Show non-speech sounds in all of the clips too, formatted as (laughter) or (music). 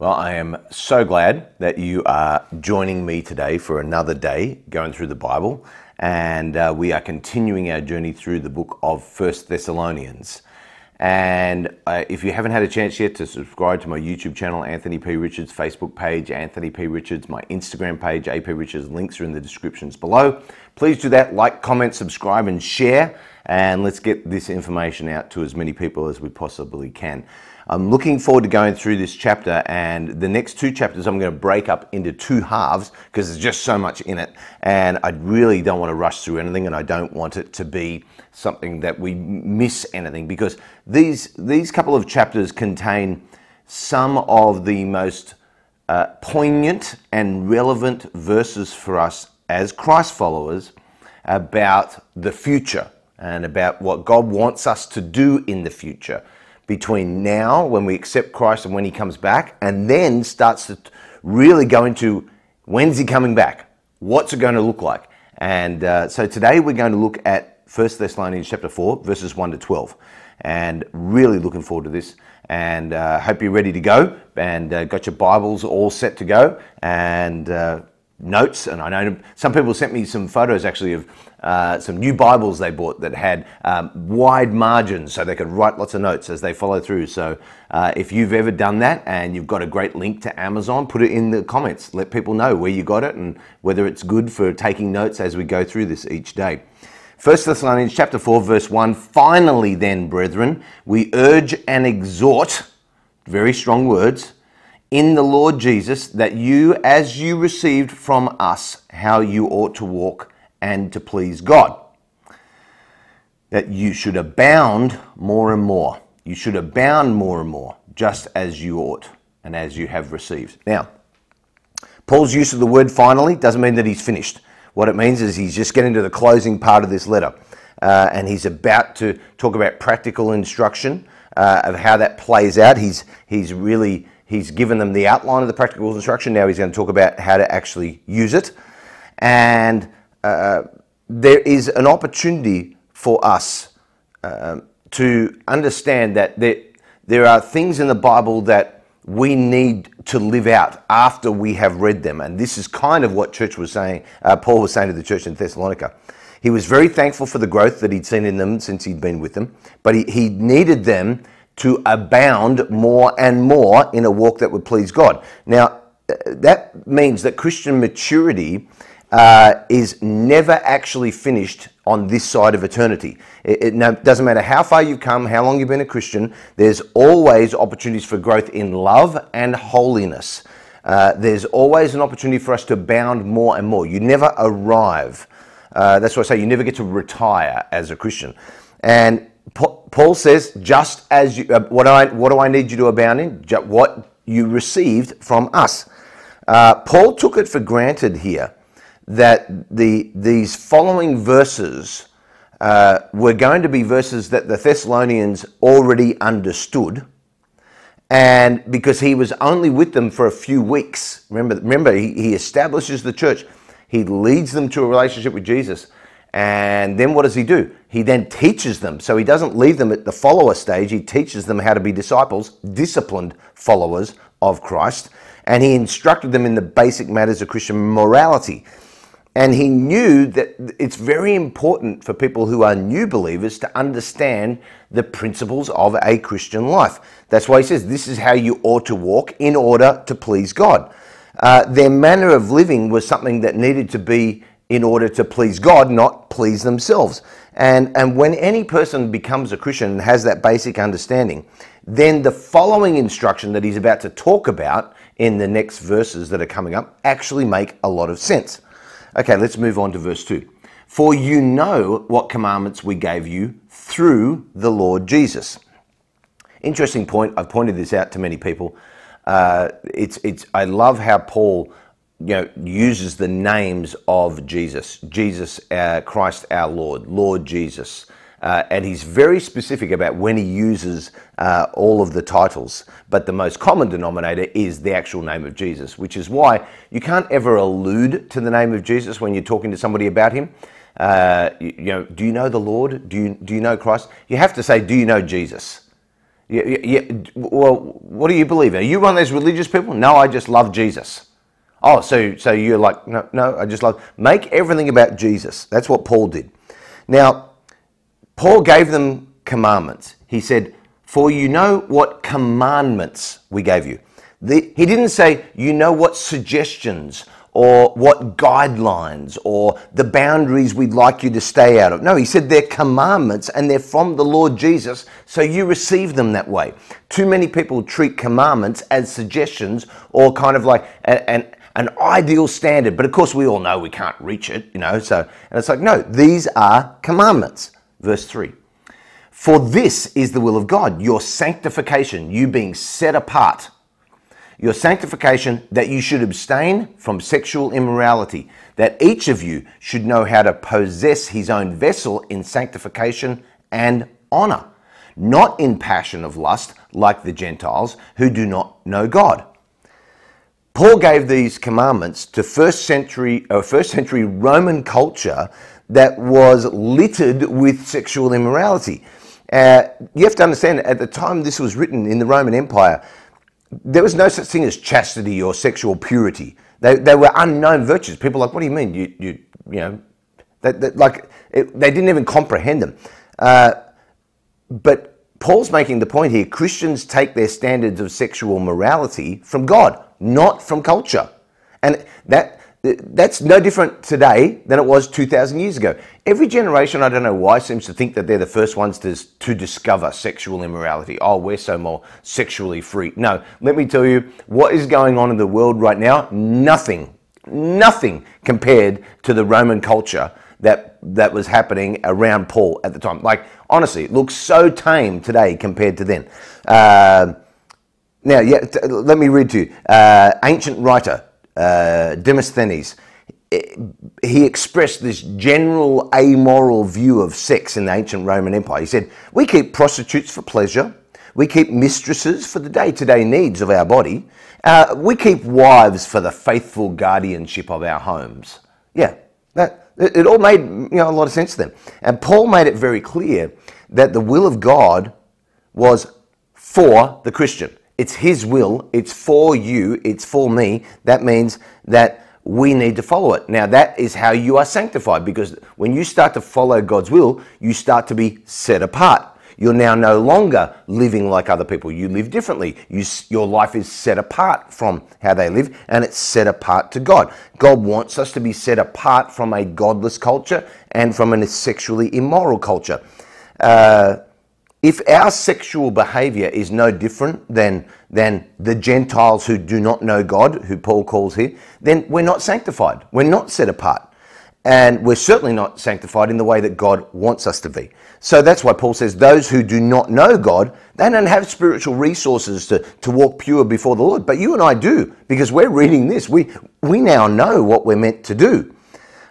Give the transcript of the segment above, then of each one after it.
Well, I am so glad that you are joining me today for another day going through the Bible. And uh, we are continuing our journey through the book of First Thessalonians. And uh, if you haven't had a chance yet to subscribe to my YouTube channel, Anthony P. Richards, Facebook page, Anthony P. Richards, my Instagram page, AP Richards, links are in the descriptions below. Please do that, like, comment, subscribe, and share. And let's get this information out to as many people as we possibly can. I'm looking forward to going through this chapter, and the next two chapters I'm going to break up into two halves because there's just so much in it, and I really don't want to rush through anything, and I don't want it to be something that we miss anything because these these couple of chapters contain some of the most uh, poignant and relevant verses for us as Christ followers about the future and about what God wants us to do in the future between now, when we accept Christ, and when He comes back, and then starts to really go into when's He coming back? What's it going to look like? And uh, so today we're going to look at 1 Thessalonians chapter 4, verses 1 to 12. And really looking forward to this. And uh, hope you're ready to go and uh, got your Bibles all set to go. And uh, notes, and I know some people sent me some photos actually of uh, some new Bibles they bought that had um, wide margins so they could write lots of notes as they follow through. So uh, if you've ever done that and you've got a great link to Amazon, put it in the comments. Let people know where you got it and whether it's good for taking notes as we go through this each day. 1 Thessalonians chapter 4 verse 1 Finally then brethren we urge and exhort very strong words in the Lord Jesus that you, as you received from us, how you ought to walk and to please God. That you should abound more and more. You should abound more and more, just as you ought and as you have received. Now, Paul's use of the word finally doesn't mean that he's finished. What it means is he's just getting to the closing part of this letter. Uh, and he's about to talk about practical instruction uh, of how that plays out. He's, he's really He's given them the outline of the practical instruction. Now he's going to talk about how to actually use it. And uh, there is an opportunity for us uh, to understand that there, there are things in the Bible that we need to live out after we have read them. And this is kind of what church was saying, uh, Paul was saying to the church in Thessalonica. He was very thankful for the growth that he'd seen in them since he'd been with them, but he, he needed them to abound more and more in a walk that would please God. Now, uh, that means that Christian maturity uh, is never actually finished on this side of eternity. It, it doesn't matter how far you've come, how long you've been a Christian, there's always opportunities for growth in love and holiness. Uh, there's always an opportunity for us to abound more and more. You never arrive. Uh, that's why I say you never get to retire as a Christian. And Paul says, just as you, uh, what, I, what do I need you to abound in? Just what you received from us. Uh, Paul took it for granted here that the, these following verses uh, were going to be verses that the Thessalonians already understood. And because he was only with them for a few weeks, remember, remember he, he establishes the church, he leads them to a relationship with Jesus. And then what does he do? He then teaches them. So he doesn't leave them at the follower stage, he teaches them how to be disciples, disciplined followers of Christ. And he instructed them in the basic matters of Christian morality. And he knew that it's very important for people who are new believers to understand the principles of a Christian life. That's why he says this is how you ought to walk in order to please God. Uh, their manner of living was something that needed to be in order to please God, not please themselves. And, and when any person becomes a Christian and has that basic understanding, then the following instruction that he's about to talk about in the next verses that are coming up actually make a lot of sense. Okay, let's move on to verse 2. For you know what commandments we gave you through the Lord Jesus. Interesting point. I've pointed this out to many people. Uh, it's, it's, I love how Paul you know, uses the names of Jesus, Jesus, uh, Christ our Lord, Lord Jesus. Uh, and he's very specific about when he uses uh, all of the titles. But the most common denominator is the actual name of Jesus, which is why you can't ever allude to the name of Jesus when you're talking to somebody about him. Uh, you, you, know, do you know the Lord? Do you, do you know Christ? You have to say, do you know Jesus? Yeah, yeah. Well, what do you believe? Are you one of those religious people? No, I just love Jesus. Oh, so so you're like no, no, I just love make everything about Jesus. That's what Paul did. Now, Paul gave them commandments. He said, "For you know what commandments we gave you." The, he didn't say, "You know what suggestions or what guidelines or the boundaries we'd like you to stay out of. No, he said they're commandments and they're from the Lord Jesus, so you receive them that way. Too many people treat commandments as suggestions or kind of like an, an ideal standard, but of course we all know we can't reach it, you know. So, and it's like, no, these are commandments. Verse 3 For this is the will of God, your sanctification, you being set apart your sanctification, that you should abstain from sexual immorality, that each of you should know how to possess his own vessel in sanctification and honor, not in passion of lust like the Gentiles who do not know God. Paul gave these commandments to first century, uh, first century Roman culture that was littered with sexual immorality. Uh, you have to understand, at the time this was written in the Roman Empire, there was no such thing as chastity or sexual purity. They, they were unknown virtues. People like, what do you mean? You, you, you know, that, that like it, they didn't even comprehend them. Uh, but Paul's making the point here: Christians take their standards of sexual morality from God, not from culture, and that that's no different today than it was 2,000 years ago. Every generation, I don't know why, seems to think that they're the first ones to, to discover sexual immorality. Oh, we're so more sexually free. No, let me tell you what is going on in the world right now. Nothing, nothing compared to the Roman culture that that was happening around Paul at the time. Like honestly, it looks so tame today compared to then. Uh, now, yeah, let me read to you. Uh, ancient writer uh, Demosthenes, he expressed this general amoral view of sex in the ancient Roman Empire. He said, We keep prostitutes for pleasure, we keep mistresses for the day to day needs of our body, uh, we keep wives for the faithful guardianship of our homes. Yeah, that, it, it all made you know, a lot of sense to them. And Paul made it very clear that the will of God was for the Christian. It's His will, it's for you, it's for me. That means that we need to follow it. Now, that is how you are sanctified because when you start to follow God's will, you start to be set apart. You're now no longer living like other people. You live differently. You, your life is set apart from how they live and it's set apart to God. God wants us to be set apart from a godless culture and from a sexually immoral culture. Uh, if our sexual behavior is no different than, than the Gentiles who do not know God, who Paul calls here, then we're not sanctified. We're not set apart. And we're certainly not sanctified in the way that God wants us to be. So that's why Paul says those who do not know God, they don't have spiritual resources to, to walk pure before the Lord. But you and I do, because we're reading this. We, we now know what we're meant to do.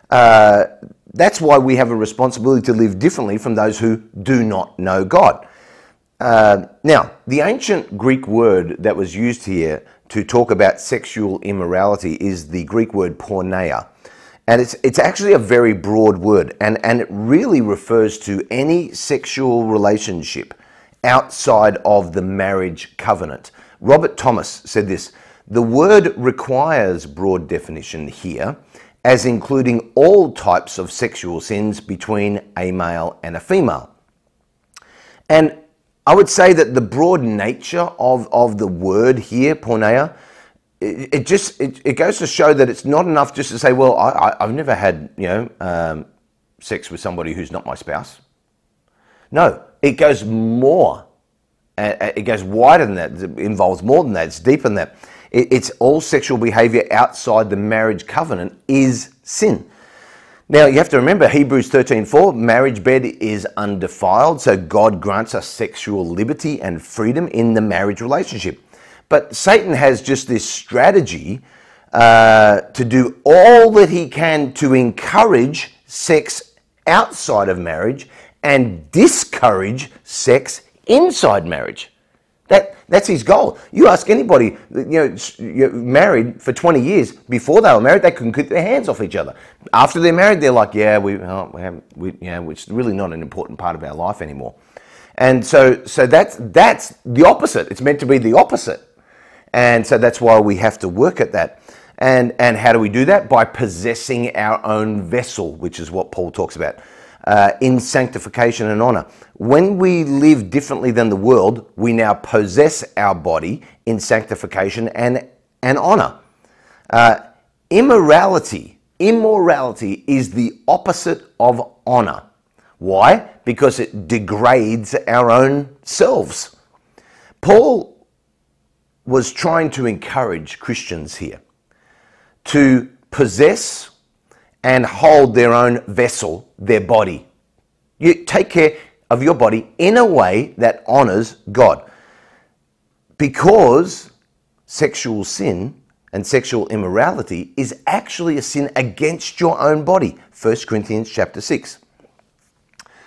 Uh, that's why we have a responsibility to live differently from those who do not know God. Uh, now, the ancient Greek word that was used here to talk about sexual immorality is the Greek word porneia. And it's, it's actually a very broad word, and, and it really refers to any sexual relationship outside of the marriage covenant. Robert Thomas said this The word requires broad definition here as including all types of sexual sins between a male and a female. And I would say that the broad nature of, of the word here, porneia, it, it just it, it, goes to show that it's not enough just to say, well, I, have never had you know um, sex with somebody who's not my spouse. No, it goes more. it goes wider than that. It involves more than that. It's deeper than that it's all sexual behavior outside the marriage covenant is sin. Now you have to remember Hebrews 13:4 marriage bed is undefiled so God grants us sexual liberty and freedom in the marriage relationship. But Satan has just this strategy uh, to do all that he can to encourage sex outside of marriage and discourage sex inside marriage. That, that's his goal. You ask anybody, you know, married for 20 years, before they were married, they couldn't keep their hands off each other. After they're married, they're like, yeah, we, oh, we, have, we, it's really not an important part of our life anymore. And so, so that's, that's the opposite. It's meant to be the opposite. And so that's why we have to work at that. And, and how do we do that? By possessing our own vessel, which is what Paul talks about, uh, in sanctification and honor. When we live differently than the world, we now possess our body in sanctification and, and honor. Uh, immorality, immorality is the opposite of honor. Why? Because it degrades our own selves. Paul was trying to encourage Christians here to possess and hold their own vessel, their body. You take care of your body in a way that honors God. Because sexual sin and sexual immorality is actually a sin against your own body. 1 Corinthians chapter 6.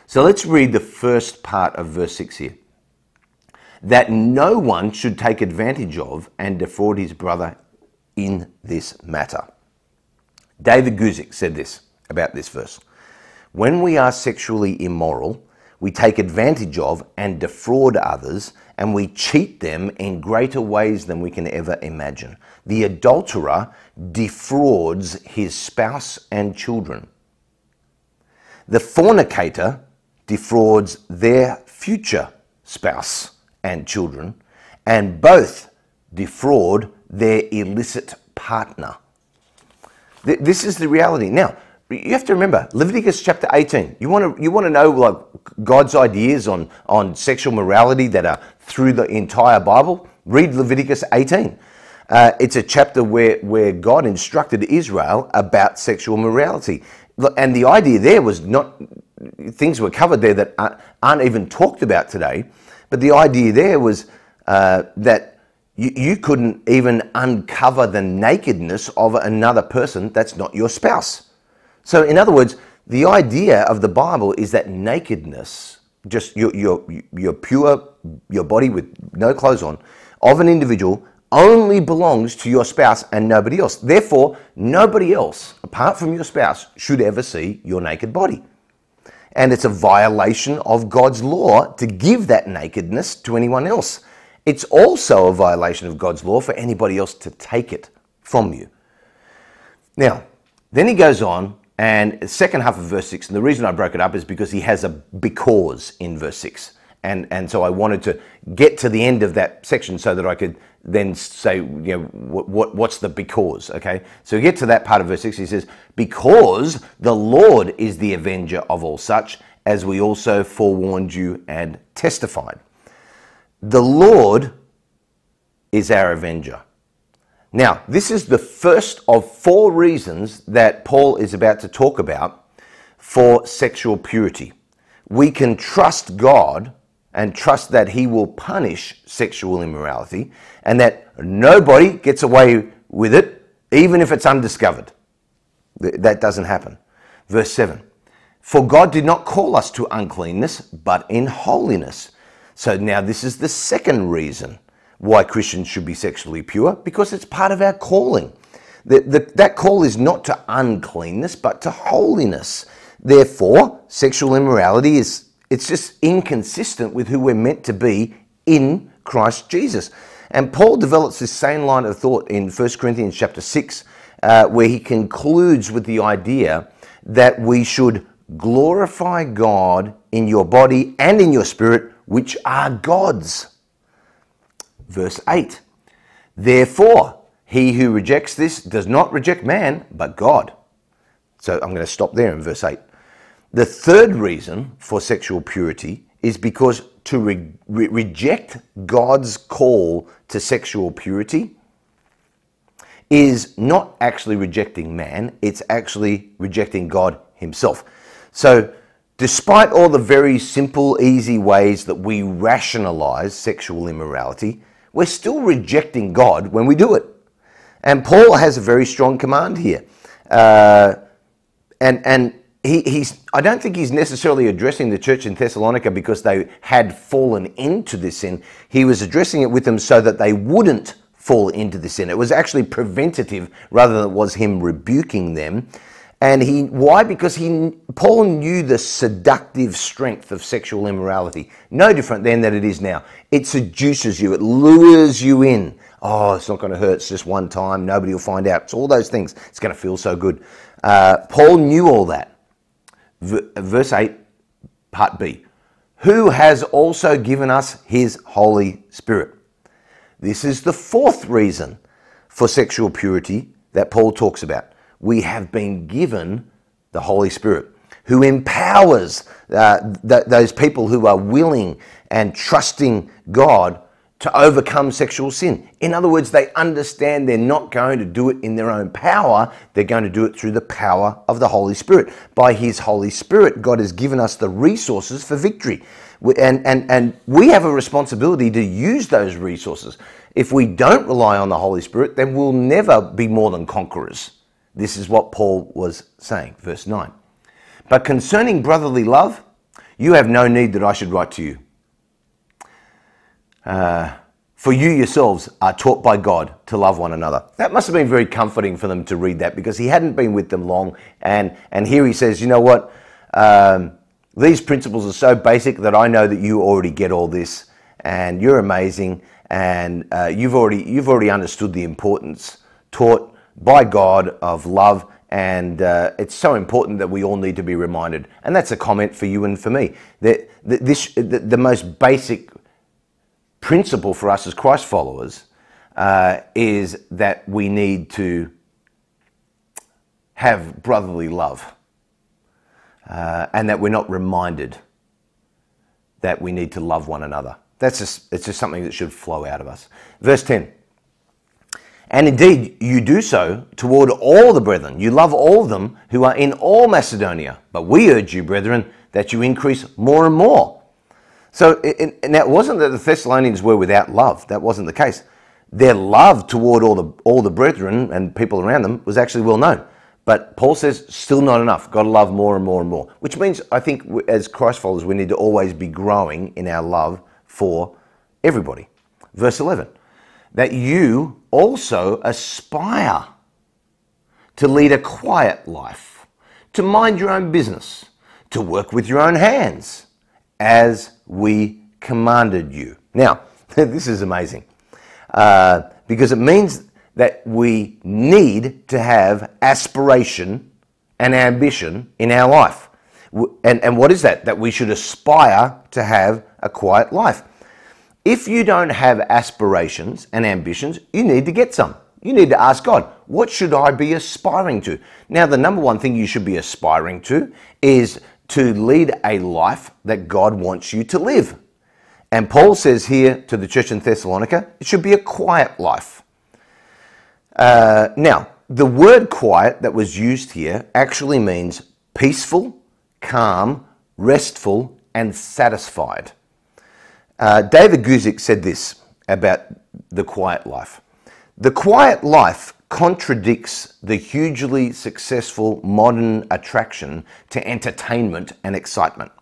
So let's read the first part of verse 6 here. That no one should take advantage of and defraud his brother in this matter. David Guzik said this about this verse. When we are sexually immoral, we take advantage of and defraud others, and we cheat them in greater ways than we can ever imagine. The adulterer defrauds his spouse and children. The fornicator defrauds their future spouse and children, and both defraud their illicit partner. This is the reality. Now, you have to remember Leviticus chapter 18. You want to you want to know like God's ideas on on sexual morality that are through the entire Bible? Read Leviticus 18. Uh, it's a chapter where where God instructed Israel about sexual morality, and the idea there was not things were covered there that aren't even talked about today. But the idea there was uh, that you, you couldn't even uncover the nakedness of another person that's not your spouse. So, in other words, the idea of the Bible is that nakedness, just your, your, your pure, your body with no clothes on, of an individual only belongs to your spouse and nobody else. Therefore, nobody else, apart from your spouse, should ever see your naked body and it's a violation of God's law to give that nakedness to anyone else. It's also a violation of God's law for anybody else to take it from you. Now, then he goes on, and the second half of verse 6, and the reason I broke it up is because he has a because in verse 6. And, and so I wanted to get to the end of that section so that I could then say, you know, what, what, what's the because, okay? So we get to that part of verse 6, he says, Because the Lord is the avenger of all such, as we also forewarned you and testified. The Lord is our avenger. Now, this is the first of four reasons that Paul is about to talk about for sexual purity. We can trust God and trust that he will punish sexual immorality and that nobody gets away with it, even if it's undiscovered. That doesn't happen. Verse 7 For God did not call us to uncleanness, but in holiness. So now this is the second reason why Christians should be sexually pure, because it's part of our calling. The, the, that call is not to uncleanness, but to holiness. Therefore, sexual immorality is it's just inconsistent with who we're meant to be in Christ Jesus. And Paul develops this same line of thought in 1 Corinthians chapter 6, uh, where he concludes with the idea that we should glorify God in your body and in your spirit, which are God's. Verse 8 Therefore, he who rejects this does not reject man, but God. So I'm going to stop there in verse 8. The third reason for sexual purity is because to re- re- reject God's call to sexual purity is not actually rejecting man, it's actually rejecting God Himself. So, despite all the very simple, easy ways that we rationalize sexual immorality, we're still rejecting God when we do it. And Paul has a very strong command here. Uh, and, and he, he's, I don't think he's necessarily addressing the church in Thessalonica because they had fallen into this sin. He was addressing it with them so that they wouldn't fall into the sin. It was actually preventative rather than it was him rebuking them. And he why? Because he Paul knew the seductive strength of sexual immorality. No different then than it is now. It seduces you, it lures you in. Oh, it's not going to hurt. It's just one time. Nobody will find out. It's all those things. It's going to feel so good. Uh, Paul knew all that. V- verse 8, part B. Who has also given us his Holy Spirit. This is the fourth reason for sexual purity that Paul talks about we have been given the Holy Spirit who empowers uh, th- those people who are willing and trusting God to overcome sexual sin. In other words, they understand they're not going to do it in their own power, they're going to do it through the power of the Holy Spirit. By His Holy Spirit, God has given us the resources for victory. And, and, and we have a responsibility to use those resources. If we don't rely on the Holy Spirit, then we'll never be more than conquerors. This is what Paul was saying, verse 9. But concerning brotherly love, you have no need that I should write to you. Uh, for you yourselves are taught by God to love one another. That must have been very comforting for them to read that because he hadn't been with them long. And, and here he says, you know what? Um, these principles are so basic that I know that you already get all this and you're amazing and uh, you've, already, you've already understood the importance taught by God of love. And uh, it's so important that we all need to be reminded. And that's a comment for you and for me. That, this, the, the most basic principle for us as Christ followers uh, is that we need to have brotherly love uh, and that we're not reminded that we need to love one another. That's just, it's just something that should flow out of us. Verse 10 and indeed, you do so toward all the brethren. You love all of them who are in all Macedonia. But we urge you, brethren, that you increase more and more. So, and it wasn't that the Thessalonians were without love. That wasn't the case. Their love toward all the, all the brethren and people around them was actually well known. But Paul says, still not enough. Got to love more and more and more. Which means, I think, as Christ followers, we need to always be growing in our love for everybody. Verse 11 that you also aspire to lead a quiet life, to mind your own business, to work with your own hands, as we commanded you. Now, (laughs) this is amazing uh, because it means that we need to have aspiration and ambition in our life. And, and what is that? That we should aspire to have a quiet life. If you don't have aspirations and ambitions, you need to get some. You need to ask God, what should I be aspiring to? Now, the number one thing you should be aspiring to is to lead a life that God wants you to live. And Paul says here to the church in Thessalonica, it should be a quiet life. Uh, now, the word quiet that was used here actually means peaceful, calm, restful, and satisfied. Uh, David Guzik said this about the quiet life. The quiet life contradicts the hugely successful modern attraction to entertainment and excitement.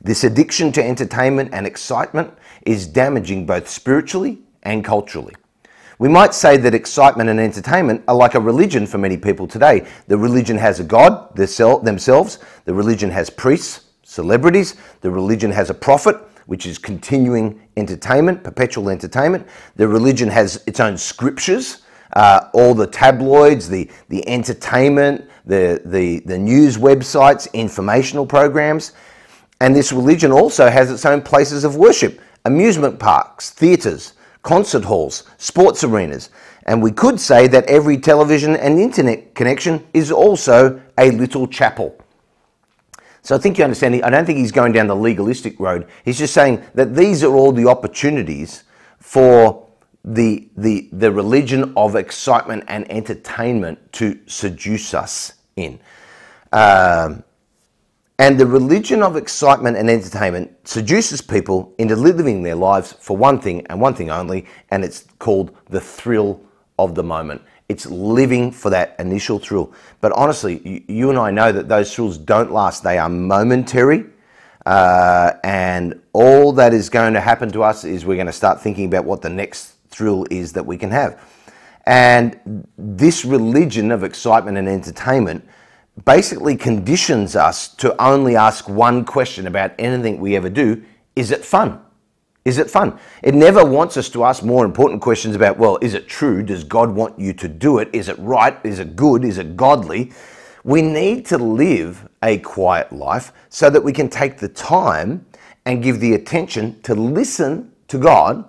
This addiction to entertainment and excitement is damaging both spiritually and culturally. We might say that excitement and entertainment are like a religion for many people today. The religion has a God themselves, the religion has priests, celebrities, the religion has a prophet, which is continuing entertainment, perpetual entertainment. The religion has its own scriptures, uh, all the tabloids, the, the entertainment, the, the, the news websites, informational programs. And this religion also has its own places of worship amusement parks, theatres, concert halls, sports arenas. And we could say that every television and internet connection is also a little chapel. So I think you understand, I don't think he's going down the legalistic road. He's just saying that these are all the opportunities for the, the, the religion of excitement and entertainment to seduce us in. Um, and the religion of excitement and entertainment seduces people into living their lives for one thing and one thing only, and it's called the thrill of the moment. It's living for that initial thrill. But honestly, you, and I know that those thrills don't last. They are momentary. Uh, and all that is going to happen to us is we're going to start thinking about what the next thrill is that we can have. And this religion of excitement and entertainment basically conditions us to only ask one question about anything we ever do is it fun? Is it fun? It never wants us to ask more important questions about, well, is it true? Does God want you to do it? Is it right? Is it good? Is it godly? We need to live a quiet life so that we can take the time and give the attention to listen to God.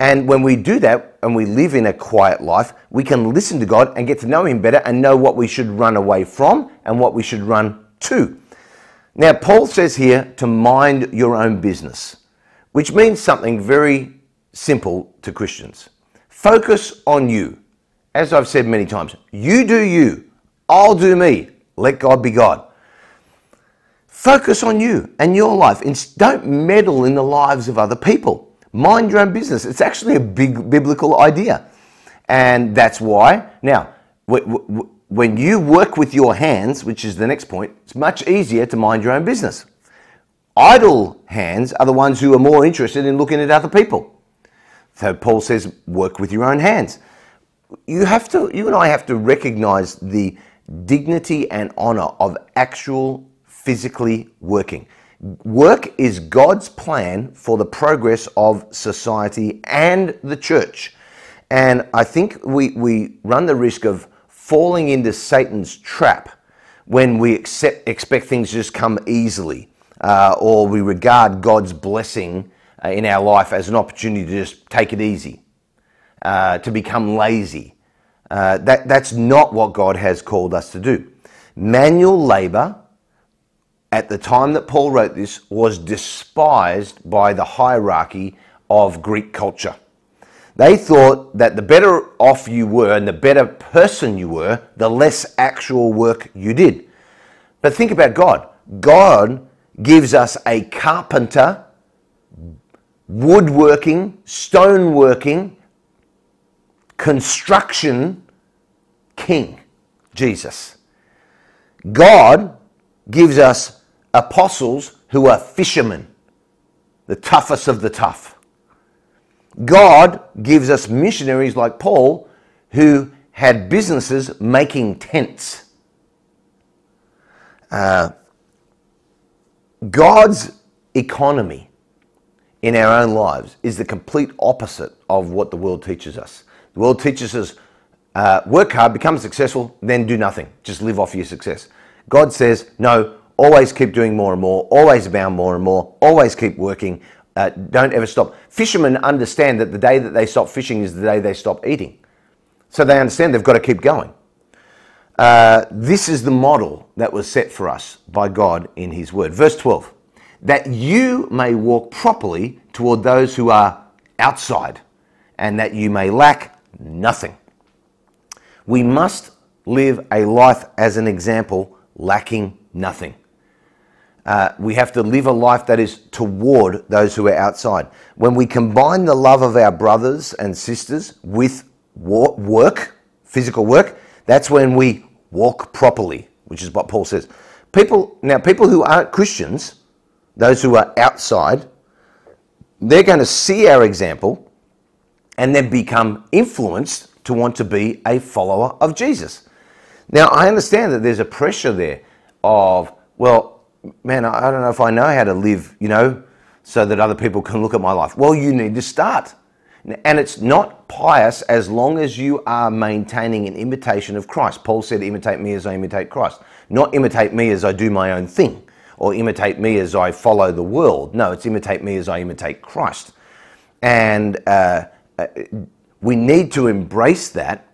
And when we do that and we live in a quiet life, we can listen to God and get to know Him better and know what we should run away from and what we should run to. Now, Paul says here to mind your own business, which means something very simple to Christians. Focus on you. As I've said many times, you do you, I'll do me, let God be God. Focus on you and your life. And Don't meddle in the lives of other people. Mind your own business. It's actually a big biblical idea. And that's why, now, when you work with your hands, which is the next point, it's much easier to mind your own business. Idle hands are the ones who are more interested in looking at other people. So Paul says, work with your own hands. You have to, you and I have to recognize the dignity and honor of actual physically working. Work is God's plan for the progress of society and the church. And I think we, we run the risk of falling into Satan's trap when we accept, expect things to just come easily, uh, or we regard God's blessing uh, in our life as an opportunity to just take it easy, uh, to become lazy. Uh, that, that's not what God has called us to do. Manual labor at the time that Paul wrote this was despised by the hierarchy of Greek culture. They thought that the better off you were and the better person you were, the less actual work you did. But think about God. God gives us a carpenter, woodworking, stoneworking, construction king, Jesus. God gives us apostles who are fishermen, the toughest of the tough. God gives us missionaries like Paul who had businesses making tents. Uh, God's economy in our own lives is the complete opposite of what the world teaches us. The world teaches us uh, work hard, become successful, then do nothing. Just live off your success. God says, no, always keep doing more and more, always abound more and more, always keep working, uh, don't ever stop. Fishermen understand that the day that they stop fishing is the day they stop eating. So they understand they've got to keep going. Uh, this is the model that was set for us by God in His Word. Verse 12 that you may walk properly toward those who are outside, and that you may lack nothing. We must live a life as an example, lacking nothing. Uh, we have to live a life that is toward those who are outside. When we combine the love of our brothers and sisters with work, physical work, that's when we walk properly, which is what Paul says. People now, people who aren't Christians, those who are outside, they're going to see our example and then become influenced to want to be a follower of Jesus. Now, I understand that there's a pressure there of, well, man, I don't know if I know how to live, you know, so that other people can look at my life. Well, you need to start. And it's not pious as long as you are maintaining an imitation of Christ. Paul said, imitate me as I imitate Christ. Not imitate me as I do my own thing or imitate me as I follow the world. No, it's imitate me as I imitate Christ. And uh, uh we need to embrace that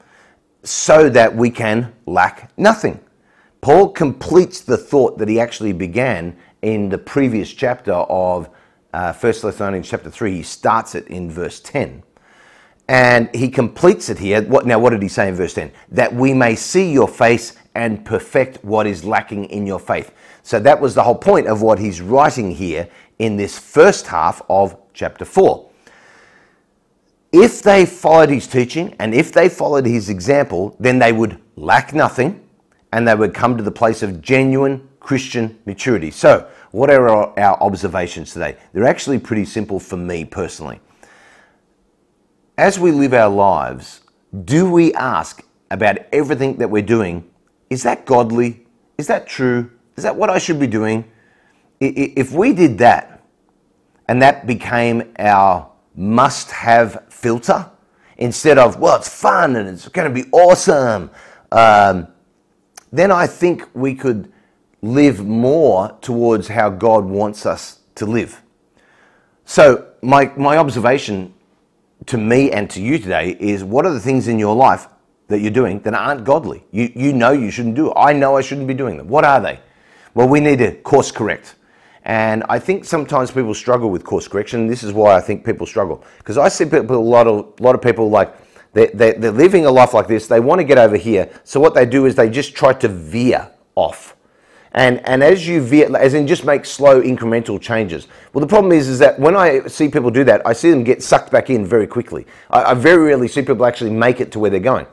so that we can lack nothing. Paul completes the thought that he actually began in the previous chapter of uh, 1 Thessalonians chapter 3. He starts it in verse 10. And he completes it here. What, now, what did he say in verse 10? That we may see your face and perfect what is lacking in your faith. So that was the whole point of what he's writing here in this first half of chapter 4. If they followed his teaching and if they followed his example, then they would lack nothing and they would come to the place of genuine Christian maturity. So, what are our observations today? They're actually pretty simple for me personally. As we live our lives, do we ask about everything that we're doing, is that godly? Is that true? Is that what I should be doing? If we did that and that became our must have filter instead of, well, it's fun and it's going to be awesome, um, then I think we could live more towards how God wants us to live. So, my, my observation to me and to you today is what are the things in your life that you're doing that aren't godly? You, you know you shouldn't do. I know I shouldn't be doing them. What are they? Well, we need to course correct. And I think sometimes people struggle with course correction. This is why I think people struggle. Because I see people, a lot of, lot of people like, they're, they're, they're living a life like this. They want to get over here. So what they do is they just try to veer off. And, and as you as in just make slow incremental changes. Well, the problem is, is that when I see people do that, I see them get sucked back in very quickly. I, I very rarely see people actually make it to where they're going.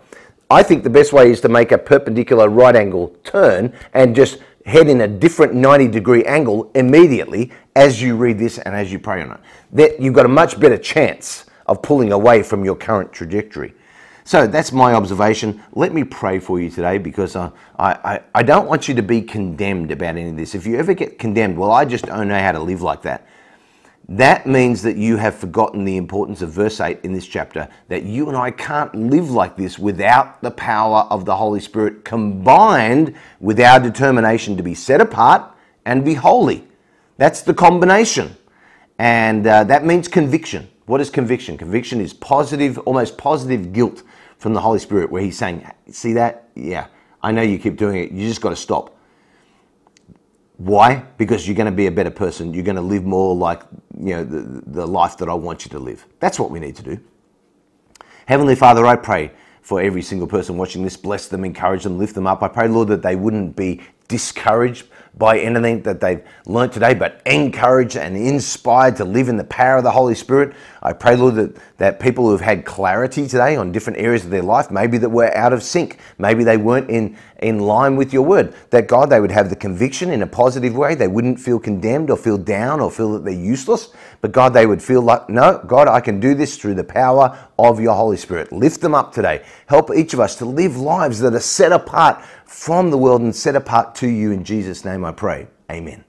I think the best way is to make a perpendicular right angle turn and just head in a different 90 degree angle immediately as you read this and as you pray on it. That you've got a much better chance of pulling away from your current trajectory. So that's my observation. Let me pray for you today because I, I, I don't want you to be condemned about any of this. If you ever get condemned, well, I just don't know how to live like that. That means that you have forgotten the importance of verse 8 in this chapter that you and I can't live like this without the power of the Holy Spirit combined with our determination to be set apart and be holy. That's the combination. And uh, that means conviction. What is conviction? Conviction is positive, almost positive guilt from the Holy Spirit where He's saying, See that? Yeah, I know you keep doing it. You just got to stop. Why? Because you're going to be a better person. You're going to live more like you know the, the life that I want you to live. That's what we need to do. Heavenly Father, I pray for every single person watching this. Bless them, encourage them, lift them up. I pray, Lord, that they wouldn't be discouraged by anything that they've learnt today, but encouraged and inspired to live in the power of the Holy Spirit. I pray, Lord, that, that people who have had clarity today on different areas of their life, maybe that were out of sync, maybe they weren't in, in line with your word, that God, they would have the conviction in a positive way. They wouldn't feel condemned or feel down or feel that they're useless, but God, they would feel like, no, God, I can do this through the power of your Holy Spirit. Lift them up today. Help each of us to live lives that are set apart from the world and set apart to you in Jesus' name, I pray. Amen.